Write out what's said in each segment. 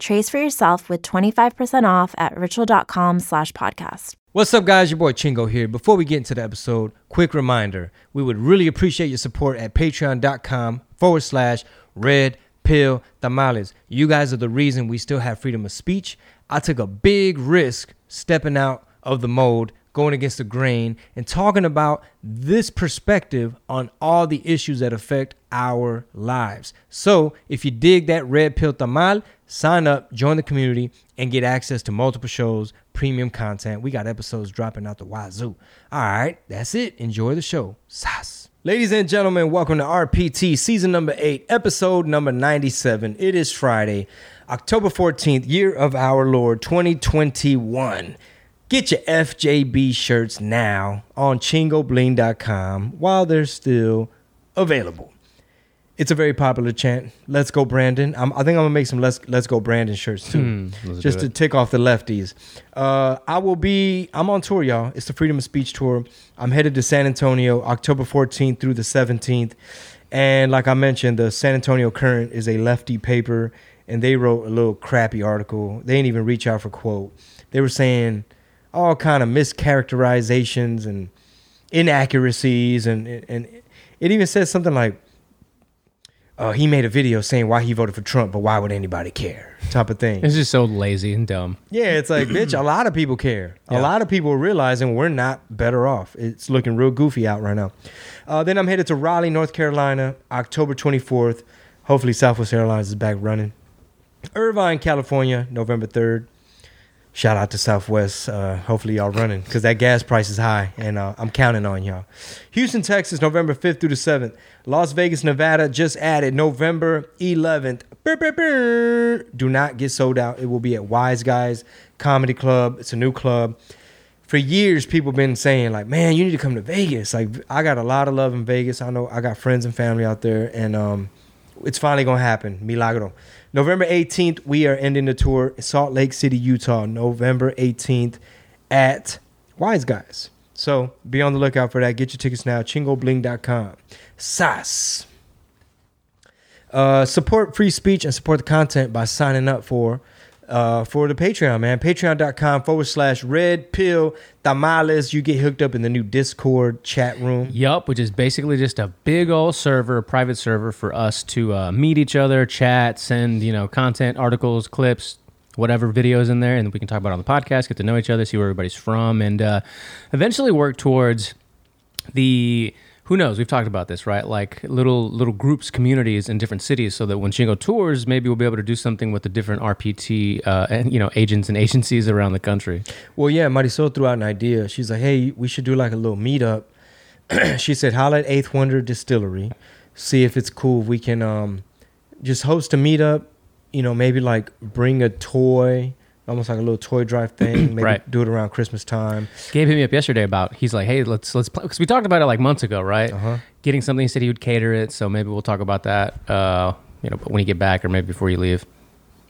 Trace for yourself with 25% off at ritual.com slash podcast. What's up, guys? Your boy Chingo here. Before we get into the episode, quick reminder we would really appreciate your support at patreon.com forward slash red pill tamales. You guys are the reason we still have freedom of speech. I took a big risk stepping out of the mold, going against the grain, and talking about this perspective on all the issues that affect our lives. So, if you dig that red pill tamal, sign up, join the community, and get access to multiple shows, premium content. We got episodes dropping out the wazoo. All right, that's it. Enjoy the show. Sas. Ladies and gentlemen, welcome to RPT season number eight, episode number 97. It is Friday, October 14th, year of our Lord 2021. Get your FJB shirts now on chingobling.com while they're still available. It's a very popular chant. Let's go, Brandon. I'm, i think I'm gonna make some let's let's go, Brandon shirts too, Hmm, just to tick off the lefties. Uh, I will be. I'm on tour, y'all. It's the Freedom of Speech tour. I'm headed to San Antonio, October 14th through the 17th, and like I mentioned, the San Antonio Current is a lefty paper, and they wrote a little crappy article. They didn't even reach out for quote. They were saying all kind of mischaracterizations and inaccuracies, and and it even says something like uh, he made a video saying why he voted for Trump, but why would anybody care? Type of thing. It's just so lazy and dumb. Yeah, it's like, bitch, a lot of people care. A lot of people are realizing we're not better off. It's looking real goofy out right now. Uh, then I'm headed to Raleigh, North Carolina, October 24th. Hopefully, Southwest Airlines is back running. Irvine, California, November 3rd. Shout out to Southwest. Uh, hopefully, y'all running because that gas price is high, and uh, I'm counting on y'all. Houston, Texas, November 5th through the 7th. Las Vegas, Nevada, just added November 11th. Brr, brr, brr. Do not get sold out. It will be at Wise Guys Comedy Club. It's a new club. For years, people been saying like, "Man, you need to come to Vegas." Like, I got a lot of love in Vegas. I know I got friends and family out there, and um, it's finally gonna happen. Milagro. November 18th, we are ending the tour in Salt Lake City, Utah. November 18th at Wise Guys. So be on the lookout for that. Get your tickets now. Chingobling.com. SAS. Uh, support free speech and support the content by signing up for uh, for the Patreon, man. Patreon.com forward slash red pill tamales. You get hooked up in the new Discord chat room. Yup, which is basically just a big old server, a private server for us to uh, meet each other, chat, send you know content, articles, clips, whatever videos in there, and we can talk about on the podcast, get to know each other, see where everybody's from, and uh, eventually work towards the who knows we've talked about this right like little little groups communities in different cities so that when Chingo tours maybe we'll be able to do something with the different rpt uh, and you know agents and agencies around the country Well, yeah, Marisol threw out an idea. She's like, hey, we should do like a little meetup. she said, holla at Eighth Wonder Distillery. See if it's cool if we can um, just host a meetup. You know, maybe like bring a toy, almost like a little toy drive thing. Maybe Right. do it around Christmas time. Gabe hit me up yesterday about he's like, hey, let's let's because we talked about it like months ago, right? Uh-huh. Getting something. He said he would cater it, so maybe we'll talk about that. Uh, you know, when you get back or maybe before you leave.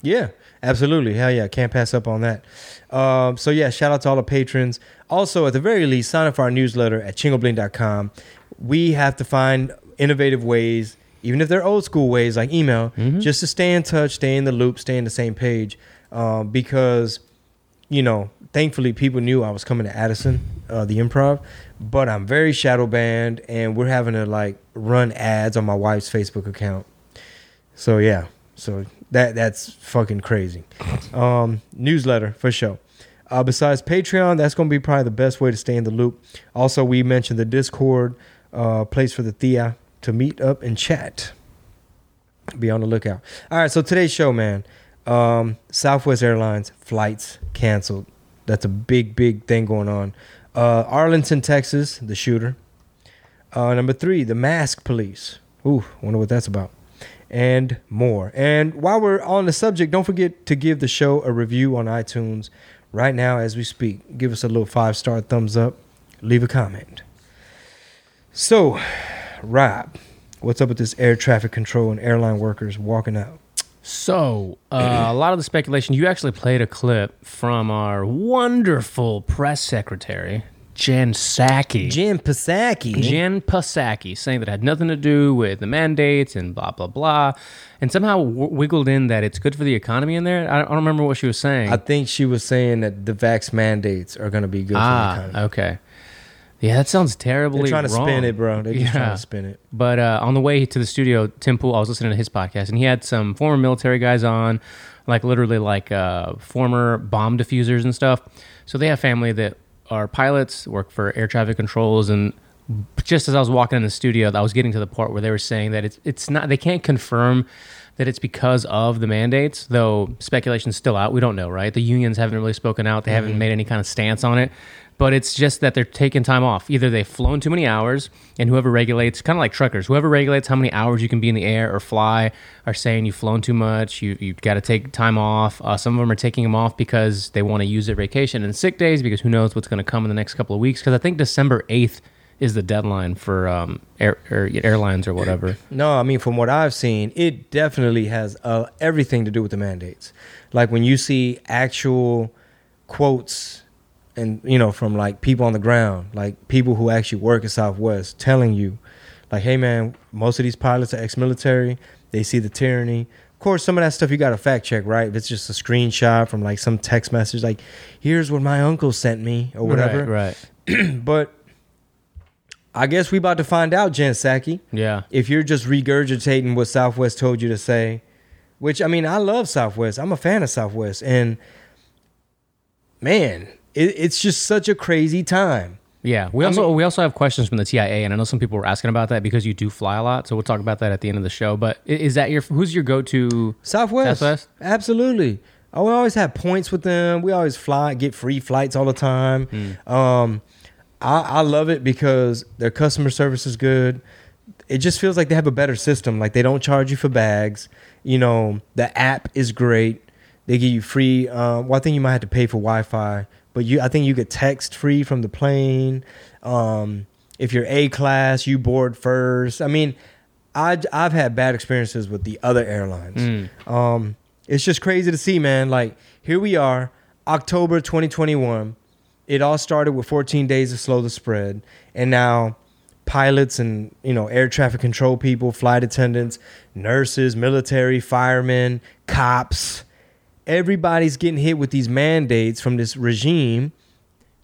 Yeah, absolutely. Hell yeah, can't pass up on that. Um, so yeah, shout out to all the patrons. Also, at the very least, sign up for our newsletter at chingobling.com. We have to find innovative ways, even if they're old school ways like email, just to stay in touch, stay in the loop, stay in the same page. Um, because, you know, thankfully people knew I was coming to Addison, uh, the improv, but I'm very shadow banned and we're having to like run ads on my wife's Facebook account. So yeah, so that that's fucking crazy. Um, newsletter for sure. Uh, besides Patreon, that's gonna be probably the best way to stay in the loop. Also, we mentioned the Discord uh, place for the Thea to meet up and chat. Be on the lookout. All right, so today's show, man. Um, Southwest Airlines flights canceled. That's a big, big thing going on. Uh, Arlington, Texas, the shooter. Uh, number three, the mask police. Ooh, wonder what that's about. And more. And while we're on the subject, don't forget to give the show a review on iTunes. right now as we speak. Give us a little five star thumbs up. Leave a comment. So, Rob, what's up with this air traffic control and airline workers walking out? So, uh, a lot of the speculation, you actually played a clip from our wonderful press secretary, Jen Psaki. Jim Psaki. Jen Psaki saying that it had nothing to do with the mandates and blah, blah, blah. And somehow w- wiggled in that it's good for the economy in there. I don't, I don't remember what she was saying. I think she was saying that the vax mandates are going to be good for the ah, economy. okay. Yeah, that sounds terribly They're trying to wrong. spin it, bro. They're just Yeah. trying to spin it. But uh, on the way to the studio, Tim Pool, I was listening to his podcast, and he had some former military guys on, like literally like uh, former bomb diffusers and stuff. So they have family that are pilots, work for air traffic controls, and just as I was walking in the studio, I was getting to the part where they were saying that it's it's not they can't confirm that it's because of the mandates, though speculation's still out. We don't know, right? The unions haven't really spoken out. They haven't made any kind of stance on it. But it's just that they're taking time off. Either they've flown too many hours, and whoever regulates, kind of like truckers, whoever regulates how many hours you can be in the air or fly, are saying you've flown too much. You you've got to take time off. Uh, some of them are taking them off because they want to use their vacation and sick days because who knows what's going to come in the next couple of weeks. Because I think December eighth is the deadline for um, air, air, airlines or whatever. No, I mean, from what I've seen, it definitely has uh, everything to do with the mandates. Like when you see actual quotes and, you know, from like people on the ground, like people who actually work at Southwest telling you, like, hey, man, most of these pilots are ex military. They see the tyranny. Of course, some of that stuff you got to fact check, right? If it's just a screenshot from like some text message, like, here's what my uncle sent me or whatever. Right. right. But I guess we about to find out, Jen Psaki Yeah. if you're just regurgitating what Southwest told you to say, which I mean, I love Southwest. I'm a fan of Southwest, and man, it, it's just such a crazy time. Yeah, we I also mean- we also have questions from the TIA, and I know some people were asking about that because you do fly a lot. So we'll talk about that at the end of the show. But is that your who's your go to? Southwest, Southwest? absolutely. I will always have points with them. We always fly, get free flights all the time. Hmm. Um, I, I love it because their customer service is good. It just feels like they have a better system. Like they don't charge you for bags. You know, the app is great. They give you free. Uh, well, I think you might have to pay for Wi-Fi, but you, I think you get text free from the plane. Um, if you're A class, you board first. I mean, I, I've had bad experiences with the other airlines. Um, it's just crazy to see, man. Like here we are, October 2021. It all started with 14 days to slow the spread, and now pilots and you know air traffic control people, flight attendants, nurses, military, firemen, cops, everybody's getting hit with these mandates from this regime.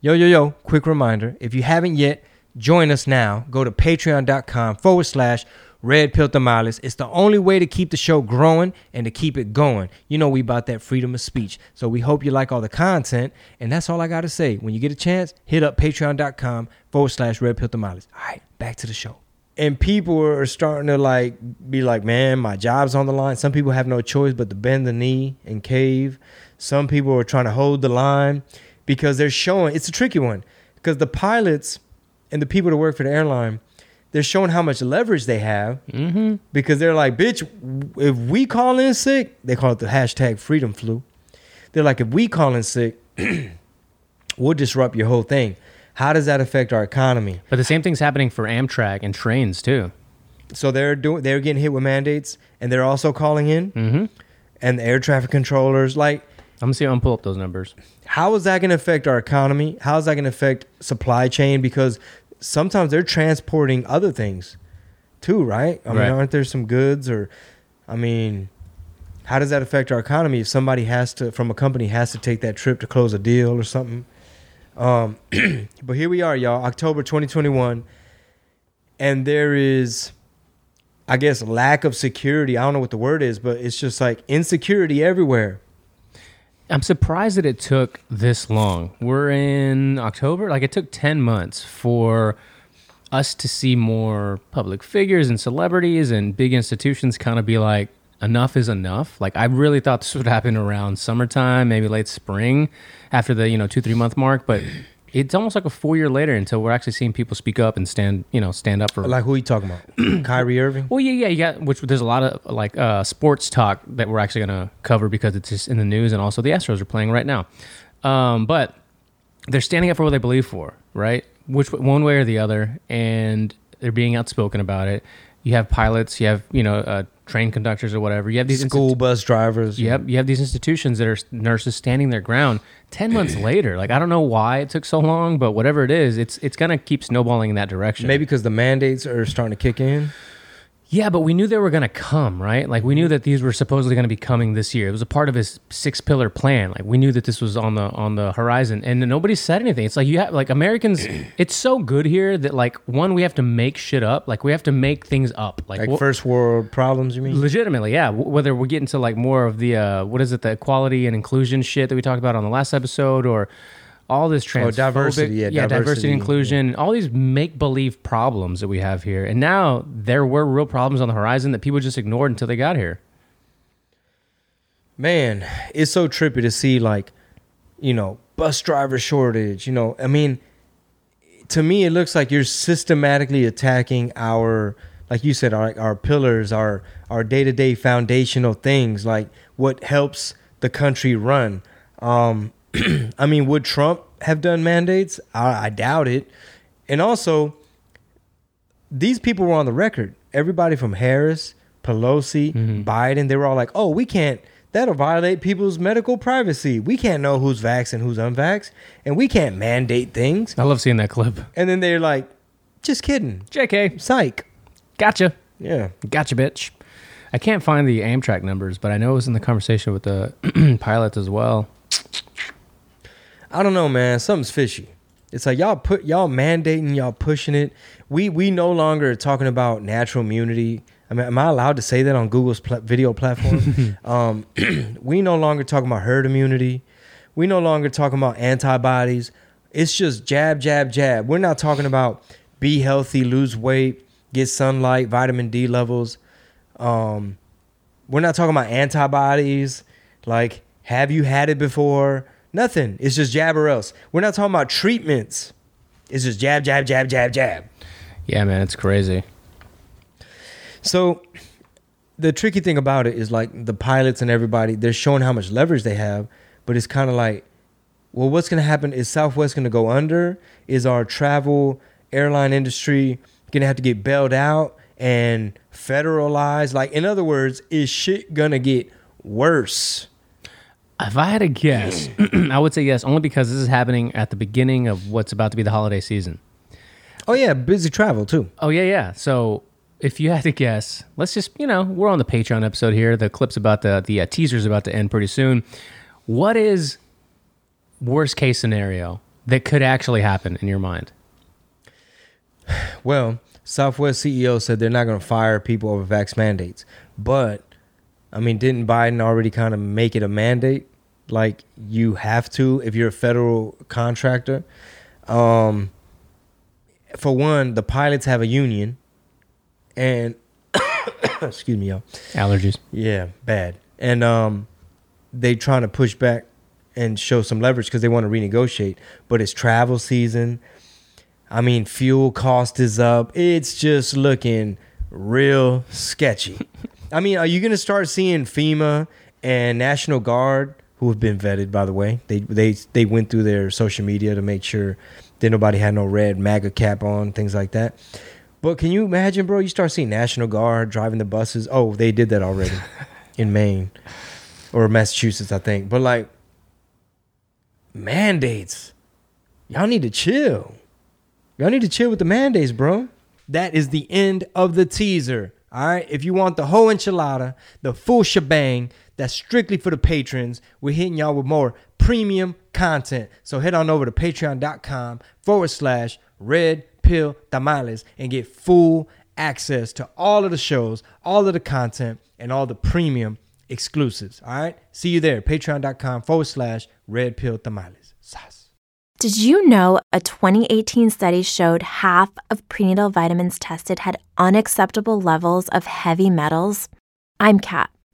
Yo, yo, yo, quick reminder if you haven't yet, join us now. Go to patreon.com forward slash red pill tamales. It's the only way to keep the show growing and to keep it going. You know, we about that freedom of speech. So we hope you like all the content. And that's all I got to say. When you get a chance, hit up patreon.com forward slash red pill tamales. All right, back to the show. And people are starting to like be like, man, my job's on the line. Some people have no choice but to bend the knee and cave. Some people are trying to hold the line because they're showing it's a tricky one because the pilots and the people that work for the airline they're showing how much leverage they have Mm-hmm. because they're like bitch if we call in sick they call it the hashtag freedom flu they're like if we call in sick we'll disrupt your whole thing how does that affect our economy But the same thing's happening for Amtrak and trains too. so they're doing they're getting hit with mandates and they're also calling in Mm-hmm. and the air traffic controllers like I'm gonna see. I'm pull up those numbers. how is that going to affect our economy? How is that going to affect supply chain? Because sometimes they're transporting other things too, right? I mean, aren't there some goods or, I mean, how does that affect our economy if somebody has to, from a company, has to take that trip to close a deal or something? Um, but here we are, y'all, October 2021, and there is, I guess, lack of security. I don't know what the word is, but it's just like insecurity everywhere. I'm surprised that it took this long. We're in October. Like it took 10 months for us to see more public figures and celebrities and big institutions kind of be like, enough is enough. Like I really thought this would happen around summertime, maybe late spring after the, you know, two, three month mark. But it's almost like a four year later until we're actually seeing people speak up and stand, you know, stand up for Like who are you talking about? Kyrie Irving? well, yeah, yeah, yeah. got which there's a lot of like uh, sports talk that we're actually gonna cover because it's just in the news, and also the Astros are playing right now. Um, but they're standing up for what they believe for, right? Which one way or the other, and they're being outspoken about it. You have pilots, you have you know uh, train conductors or whatever. You have these School bus drivers. Yep, you have these institutions that are nurses standing their ground. Ten months later, like I don't know why it took so long, but whatever it is, it's it's gonna keep snowballing in that direction. Maybe because the mandates are starting to kick in. Yeah, but we knew they were going to come, right? Like we knew that these were supposedly going to be coming this year. It was a part of his six pillar plan. Like we knew that this was on the on the horizon, and nobody said anything. It's like you have like Americans. it's so good here that like one we have to make shit up. Like we have to make things up. Like, Like wh- first world problems, you mean? legitimately, yeah. W- Whether we're getting to like more of the uh, what is it, the equality and inclusion shit that we talked about on the last episode, or all this trans diversity, yeah, diversity, diversity, inclusion, all these make believe problems that we have here, and now there were real problems on the horizon that people just ignored until they got here. Man, it's so trippy to see like, you know, bus driver shortage. You know, I mean, to me, it looks like you're systematically attacking our, like you said, our our pillars, our our day to day foundational things, like what helps the country run. Um, I mean, would Trump have done mandates? I, I doubt it. And also, these people were on the record. Everybody from Harris, Pelosi, mm-hmm. Biden, they were all like, "Oh, we can't. That'll violate people's medical privacy. We can't know who's vaxxed and who's unvaxxed, and we can't mandate things." I love seeing that clip. And then they're like, "Just kidding, JK, psych." gotcha, Yeah, gotcha, bitch. I can't find the Amtrak numbers, but I know it was in the conversation with the pilots as well. I don't know, man. Something's fishy. It's like y'all put y'all mandating, y'all pushing it. We we no longer talking about natural immunity. I mean, am I allowed to say that on Google's pl- video platform? um, we no longer talking about herd immunity. We no longer talking about antibodies. It's just jab, jab, jab. We're not talking about be healthy, lose weight, get sunlight, vitamin D levels. Um, we're not talking about antibodies. Like, have you had it before? Nothing. It's just jab or else. We're not talking about treatments. It's just jab, jab, jab, jab, jab. Yeah, man, it's crazy. So the tricky thing about it is like the pilots and everybody, they're showing how much leverage they have, but it's kind of like, well, what's going to happen? Is Southwest going to go under? Is our travel airline industry going to have to get bailed out and federalized? Like, in other words, is shit going to get worse? If I had to guess, I would say yes, only because this is happening at the beginning of what's about to be the holiday season. Oh, yeah, busy travel too. Oh yeah, yeah. So if you had to guess, let's just you know we're on the Patreon episode here. The clips about the the uh, teaser's about to end pretty soon. What is worst case scenario that could actually happen in your mind? Well, Southwest CEO said they're not going to fire people over vax mandates. But, I mean, didn't Biden already kind of make it a mandate? Like, you have to if you're a federal contractor. Um, for one, the pilots have a union. And, excuse me, y'all. Allergies. Yeah, bad. And um, they trying to push back and show some leverage because they want to renegotiate. But it's travel season. I mean, fuel cost is up. It's just looking real sketchy. I mean, are you going to start seeing FEMA and National Guard, who have been vetted, by the way? They they they went through their social media to make sure that nobody had no red MAGA cap on, things like that. But can you imagine, bro? You start seeing National Guard driving the buses. Oh, they did that already in Maine or Massachusetts, I think. But like mandates, y'all need to chill. Y'all need to chill with the mandates, bro. That is the end of the teaser. All right. If you want the whole enchilada, the full shebang, that's strictly for the patrons. We're hitting y'all with more premium content. So head on over to patreon.com forward slash red pill tamales and get full access to all of the shows, all of the content, and all the premium exclusives. All right. See you there. Patreon.com forward slash red pill tamales. Did you know a 2018 study showed half of prenatal vitamins tested had unacceptable levels of heavy metals? I'm Kat,